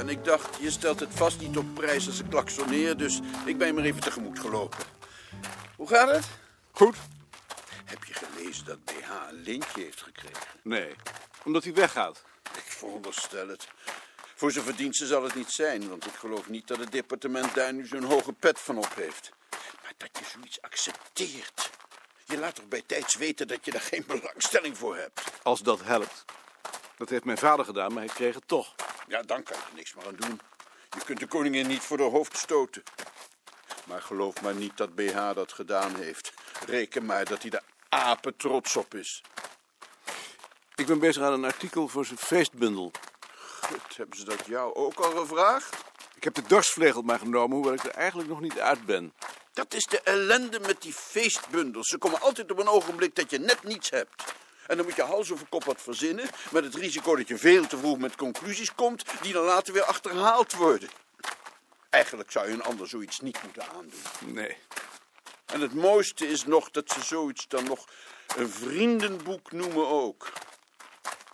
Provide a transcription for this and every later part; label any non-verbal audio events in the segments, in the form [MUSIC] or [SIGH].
En ik dacht, je stelt het vast niet op prijs als ik klaksoneer, dus ik ben maar even tegemoet gelopen. Hoe gaat het? Goed? Heb je gelezen dat BH een lintje heeft gekregen? Nee, omdat hij weggaat. Ik veronderstel het. Voor zijn verdiensten zal het niet zijn, want ik geloof niet dat het departement daar nu zo'n hoge pet van op heeft. Maar dat je zoiets accepteert. Je laat toch bij tijds weten dat je daar geen belangstelling voor hebt. Als dat helpt. Dat heeft mijn vader gedaan, maar hij kreeg het toch. Ja, dan kan je er niks meer aan doen. Je kunt de koningin niet voor de hoofd stoten. Maar geloof maar niet dat BH dat gedaan heeft. Reken maar dat hij er apen trots op is. Ik ben bezig aan een artikel voor zijn feestbundel. Goed, hebben ze dat jou ook al gevraagd? Ik heb de dorsvlegel maar genomen, hoewel ik er eigenlijk nog niet uit ben. Dat is de ellende met die feestbundels. Ze komen altijd op een ogenblik dat je net niets hebt. En dan moet je hals over kop wat verzinnen, met het risico dat je veel te vroeg met conclusies komt, die dan later weer achterhaald worden. Eigenlijk zou je een ander zoiets niet moeten aandoen. Nee. En het mooiste is nog dat ze zoiets dan nog een vriendenboek noemen ook.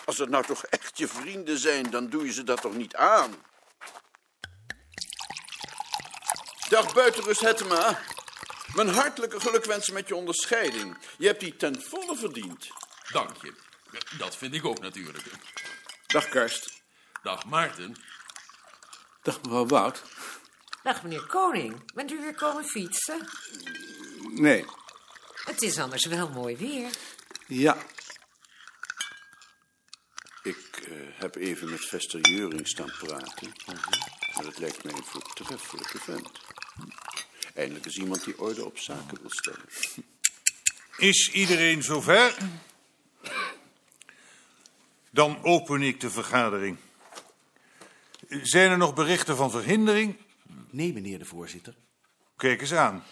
Als het nou toch echt je vrienden zijn, dan doe je ze dat toch niet aan? Dag buitenrust Hettema. Mijn hartelijke gelukwensen met je onderscheiding. Je hebt die ten volle verdiend. Dank je. Dat vind ik ook natuurlijk. Dag Karst. Dag Maarten. Dag mevrouw Wout. Dag meneer Koning, bent u weer komen fietsen? Nee. Het is anders wel mooi weer. Ja. Ik eh, heb even met Vester Jeuring staan praten. Maar het lijkt mij een voortreffelijke vent. Eindelijk is iemand die orde op zaken wil stellen. Is iedereen zover? Dan open ik de vergadering. Zijn er nog berichten van verhindering? Nee, meneer de voorzitter. Kijk eens aan.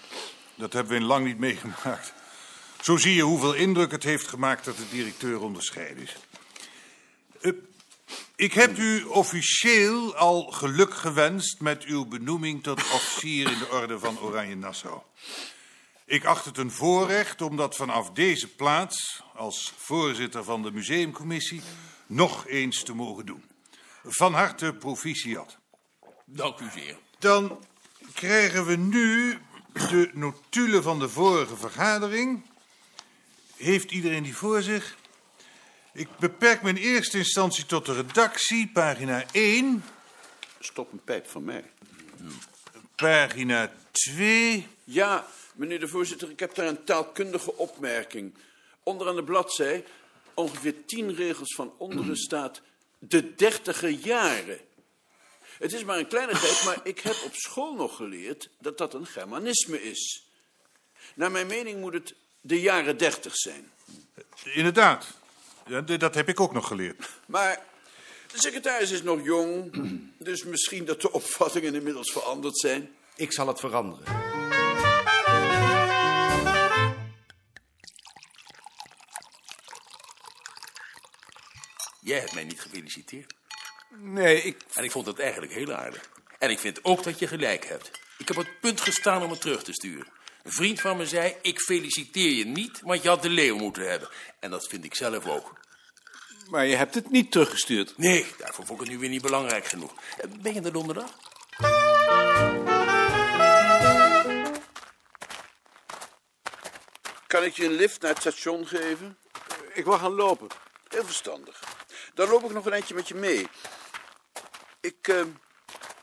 Dat hebben we in lang niet meegemaakt. Zo zie je hoeveel indruk het heeft gemaakt dat de directeur onderscheiden is. Eh, ik heb u officieel al geluk gewenst met uw benoeming tot officier in de orde van Oranje Nassau. Ik acht het een voorrecht om dat vanaf deze plaats, als voorzitter van de museumcommissie, nog eens te mogen doen. Van harte proficiat. Dank u zeer. Dan krijgen we nu de notulen van de vorige vergadering. Heeft iedereen die voor zich? Ik beperk me in eerste instantie tot de redactie, pagina 1. Stop een pijp van mij. Pagina 2. Ja, meneer de voorzitter, ik heb daar een taalkundige opmerking. Onderaan de bladzij, ongeveer tien regels van onderen staat... de dertiger jaren. Het is maar een kleinigheid, maar ik heb op school nog geleerd... dat dat een Germanisme is. Naar mijn mening moet het de jaren dertig zijn. Inderdaad. Ja, dat heb ik ook nog geleerd. Maar de secretaris is nog jong, dus misschien dat de opvattingen inmiddels veranderd zijn. Ik zal het veranderen. Jij hebt mij niet gefeliciteerd. Nee, ik... En ik vond het eigenlijk heel aardig. En ik vind ook dat je gelijk hebt. Ik heb op het punt gestaan om het terug te sturen. Een vriend van me zei, ik feliciteer je niet, want je had de leeuw moeten hebben. En dat vind ik zelf ook. Maar je hebt het niet teruggestuurd. Nee, daarvoor vond ik het nu weer niet belangrijk genoeg. Ben je er donderdag? Kan ik je een lift naar het station geven? Ik wil gaan lopen. Heel verstandig. Dan loop ik nog een eindje met je mee. Ik eh,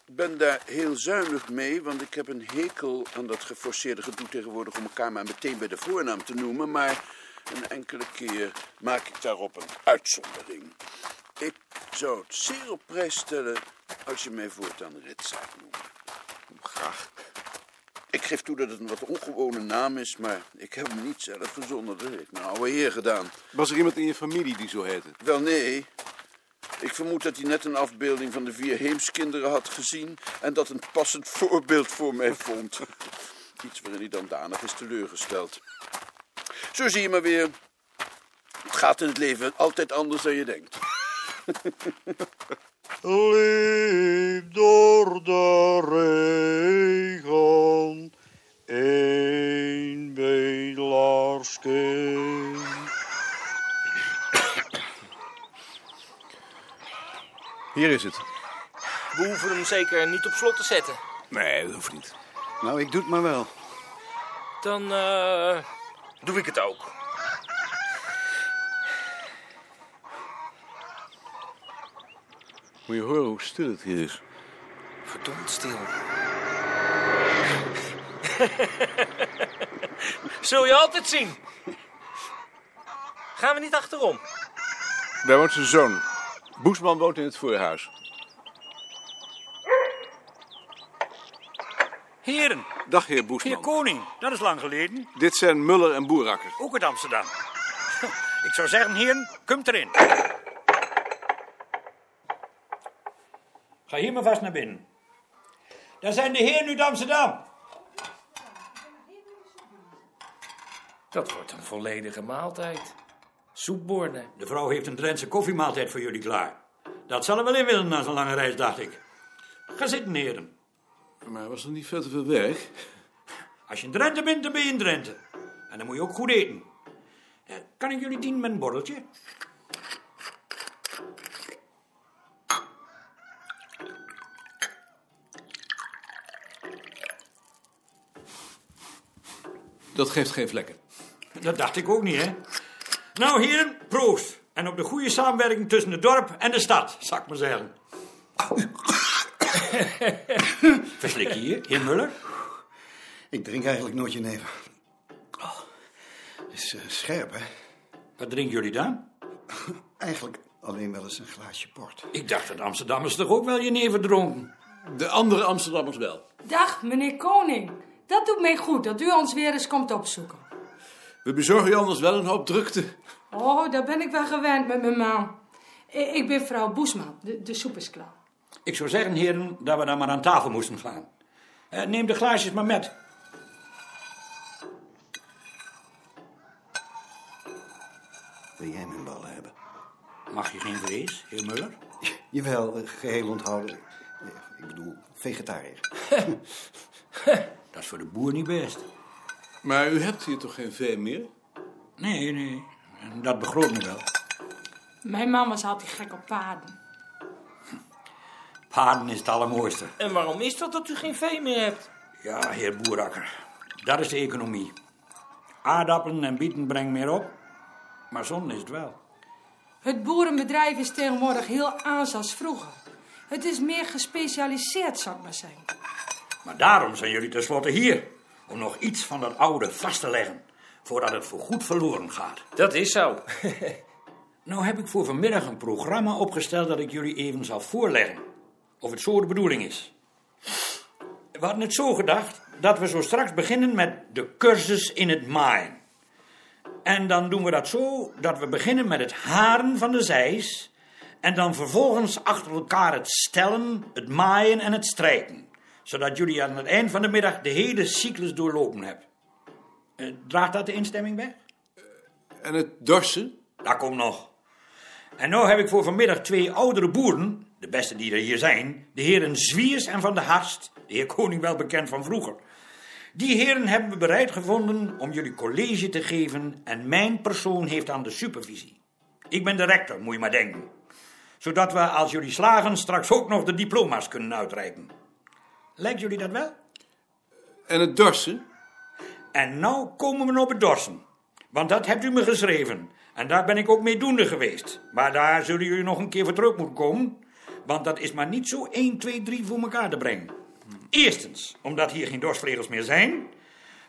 ben daar heel zuinig mee, want ik heb een hekel aan dat geforceerde gedoe tegenwoordig om elkaar maar meteen bij de voornaam te noemen. Maar een enkele keer maak ik daarop een uitzondering. Ik zou het zeer op prijs stellen als je mij voortaan Ritsaak noemt. Graag. Ik geef toe dat het een wat ongewone naam is, maar ik heb hem niet zelf verzonnen. Dat heeft mijn oude heer gedaan. Was er iemand in je familie die zo heette? Wel nee. Ik vermoed dat hij net een afbeelding van de vier heemskinderen had gezien en dat een passend [LAUGHS] voorbeeld voor mij vond. [LAUGHS] Iets waarin hij dan danig is teleurgesteld. Zo zie je maar weer. Het gaat in het leven altijd anders dan je denkt. [LAUGHS] Liep door de regen, Hier is het. We hoeven hem zeker niet op slot te zetten. Nee, dat hoeft niet. Nou, ik doe het maar wel. Dan eh, doe ik het ook. Moet je horen hoe stil het hier is. Verdomd stil. [LAUGHS] Zul je altijd zien. Gaan we niet achterom? Daar woont zijn zoon. Boesman woont in het voorhuis. Heren, Dag, heer heer Boesman. Koning, dat is lang geleden. Dit zijn Muller en Boerakker. Ook uit Amsterdam. [LAUGHS] Ik zou zeggen, heren, komt erin. Ga hier maar vast naar binnen. Daar zijn de heren uit Amsterdam. Dat wordt een volledige maaltijd. Soepborden. De vrouw heeft een Drentse koffiemaaltijd voor jullie klaar. Dat zal er wel in willen na zo'n lange reis, dacht ik. Ga zitten, heren. Maar was er niet veel te veel werk? Als je in Drenthe bent, dan ben je in Drenthe. En dan moet je ook goed eten. Eh, Kan ik jullie dienen met een borreltje? Dat geeft geen vlekken. Dat dacht ik ook niet, hè? Nou, heren, proost. En op de goede samenwerking tussen het dorp en de stad, zal ik maar zeggen. [COUGHS] Verslik je je, heer Muller? Ik drink eigenlijk nooit jenever. Oh, het is eh, scherp, hè? Wat drinken jullie dan? [LAUGHS] Eigenlijk alleen wel eens een glaasje port. Ik dacht dat Amsterdammers toch ook wel jenever dronken? De andere Amsterdammers wel. Dag, meneer Koning. Dat doet mij goed dat u ons weer eens komt opzoeken. We bezorgen je anders wel een hoop drukte. Oh, daar ben ik wel gewend met mijn man. Ik ben vrouw Boesman, de, de soep is klaar. Ik zou zeggen, heren, dat we dan maar aan tafel moesten gaan. Eh, neem de glaasjes maar met. Wil jij mijn ballen hebben? Mag je geen vlees, heer Muller? [LAUGHS] Jawel, eh, geheel onthouden. Eh, Ik bedoel, vegetariër. [LAUGHS] Dat is voor de boer niet best. Maar u hebt hier toch geen vee meer? Nee, nee. En dat begroot me wel. Mijn man was altijd gek op paarden. Paarden is het allermooiste. En waarom is dat dat u geen vee meer hebt? Ja, heer Boerakker. Dat is de economie. Aardappelen en bieten brengen meer op. Maar zon is het wel. Het boerenbedrijf is tegenwoordig heel anders als vroeger. Het is meer gespecialiseerd, zou ik maar zeggen. Maar daarom zijn jullie tenslotte hier. Om nog iets van dat oude vast te leggen. Voordat het voorgoed verloren gaat. Dat is zo. [LAUGHS] Nou heb ik voor vanmiddag een programma opgesteld dat ik jullie even zal voorleggen. Of het zo de bedoeling is. We hadden het zo gedacht dat we zo straks beginnen met de cursus in het maaien. En dan doen we dat zo dat we beginnen met het haren van de zeis. En dan vervolgens achter elkaar het stellen, het maaien en het strijken. Zodat jullie aan het eind van de middag de hele cyclus doorlopen hebben. Eh, draagt dat de instemming bij? En het dorsen? Dat komt nog. En nou heb ik voor vanmiddag twee oudere boeren, de beste die er hier zijn, de heren Zwiers en Van de Harst, de heer Koning wel bekend van vroeger. Die heren hebben we bereid gevonden om jullie college te geven en mijn persoon heeft aan de supervisie. Ik ben de rector, moet je maar denken. Zodat we, als jullie slagen, straks ook nog de diploma's kunnen uitreiken. Lijkt jullie dat wel? En het dorsen? En nou komen we op het dorsen. Want dat hebt u me geschreven. En daar ben ik ook mee doende geweest. Maar daar zullen jullie nog een keer voor terug moeten komen. Want dat is maar niet zo 1, 2, 3 voor elkaar te brengen. Eerstens, omdat hier geen dorsvlegels meer zijn.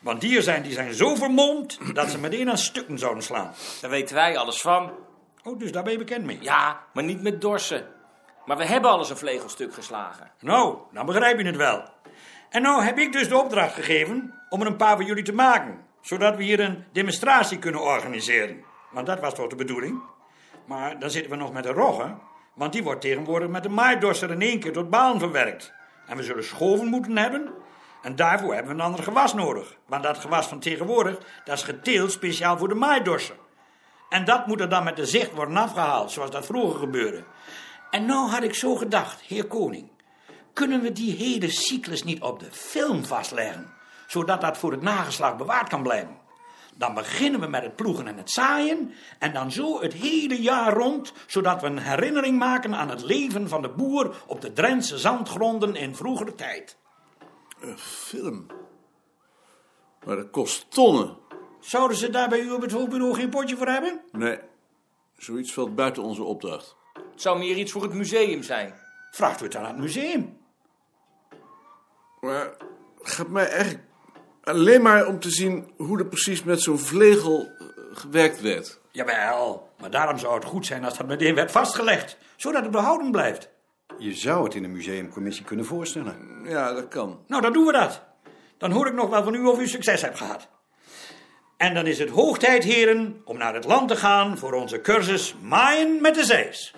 Want die zijn, die zijn zo vermomd dat ze meteen aan stukken zouden slaan. Daar weten wij alles van. Oh, dus daar ben je bekend mee? Ja, maar niet met dorsen. Maar we hebben alles een vlegelstuk geslagen. Nou, dan begrijp je het wel. En nou heb ik dus de opdracht gegeven om er een paar voor jullie te maken. Zodat we hier een demonstratie kunnen organiseren. Want dat was toch de bedoeling? Maar dan zitten we nog met de rogge. Want die wordt tegenwoordig met de maaidorser in één keer tot baan verwerkt. En we zullen schoven moeten hebben. En daarvoor hebben we een ander gewas nodig. Want dat gewas van tegenwoordig, dat is geteeld speciaal voor de maaidorser. En dat moet er dan met de zicht worden afgehaald, zoals dat vroeger gebeurde. En nou had ik zo gedacht, heer koning. Kunnen we die hele cyclus niet op de film vastleggen? Zodat dat voor het nageslacht bewaard kan blijven. Dan beginnen we met het ploegen en het zaaien. En dan zo het hele jaar rond. Zodat we een herinnering maken aan het leven van de boer op de Drentse zandgronden in vroegere tijd. Een film. Maar dat kost tonnen. Zouden ze daar bij u op het hoofdbureau geen potje voor hebben? Nee, zoiets valt buiten onze opdracht. Het zou meer iets voor het museum zijn. Vraagt u het dan aan het museum. Maar het gaat mij eigenlijk alleen maar om te zien hoe er precies met zo'n vlegel eh, gewerkt werd. Jawel, maar daarom zou het goed zijn als dat meteen werd vastgelegd. Zodat het behouden blijft. Je zou het in de museumcommissie kunnen voorstellen. Ja, dat kan. Nou, dan doen we dat. Dan hoor ik nog wel van u of u succes hebt gehad. En dan is het hoog tijd, heren, om naar het land te gaan voor onze cursus Maaien met de Zees.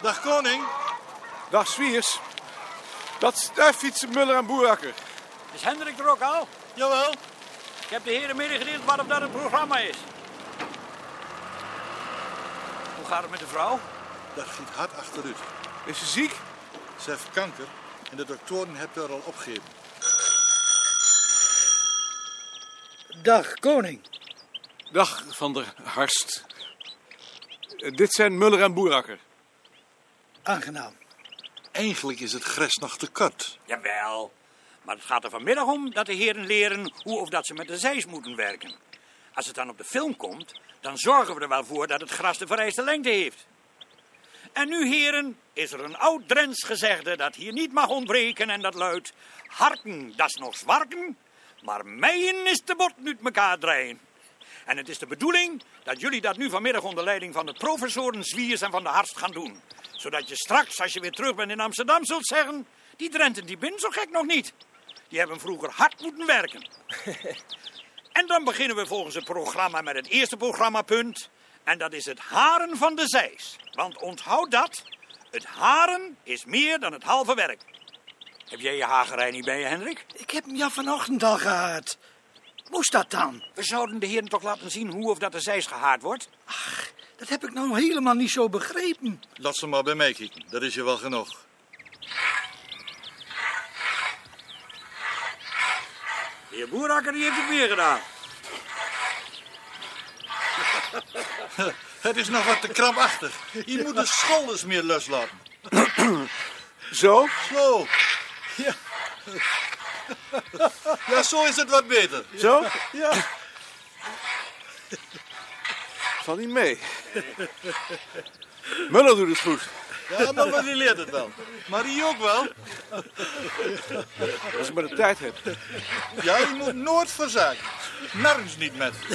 Dag koning. Dag Swiers. Dat, daar fietsen Muller en Boerakker. Is Hendrik er ook al? Jawel. Ik heb de heren medegedeeld waarop dat het programma is. Hoe gaat het met de vrouw? Dat giet hard achteruit. Is ze ziek? Ze heeft kanker en de doktoren hebben er al opgegeven. Dag, koning. Dag, Van der Harst. Dit zijn Muller en Boerakker. Aangenaam. Eigenlijk is het gres nog te kort. Jawel, maar het gaat er vanmiddag om dat de heren leren hoe of dat ze met de zeis moeten werken. Als het dan op de film komt, dan zorgen we er wel voor dat het gras de vereiste lengte heeft. En nu, heren, is er een oud Drents gezegde dat hier niet mag ontbreken en dat luidt... Harken, dat is nog zwarken, maar meien is de bot nu mekaar draaien. En het is de bedoeling dat jullie dat nu vanmiddag onder leiding van de professoren Zwiers en van de Harst gaan doen. Zodat je straks, als je weer terug bent in Amsterdam, zult zeggen... Die Drenten, die binnen zo gek nog niet. Die hebben vroeger hard moeten werken. [LAUGHS] en dan beginnen we volgens het programma met het eerste programmapunt. En dat is het haren van de zeis. Want onthoud dat, het haren is meer dan het halve werk. Heb jij je hagerij niet bij je, Hendrik? Ik heb hem ja vanochtend al gehad. Moest dat dan? We zouden de heren toch laten zien hoe of dat de zeis gehaard wordt? Dat heb ik nou helemaal niet zo begrepen. Laat ze maar bij mij kijken, dat is je wel genoeg. De heer Boerakker die heeft het weer gedaan. [LAUGHS] Het is nog wat te krampachtig. Je moet de schouders meer loslaten. Zo? Zo. Ja. [LAUGHS] Ja, zo is het wat beter. Zo? Ja. Val niet mee. Muller doet het goed. Ja, maar die leert het wel. Maar die ook wel. Als ik maar de tijd heb. Ja, je moet nooit verzaken. Nergens niet met. [LAUGHS]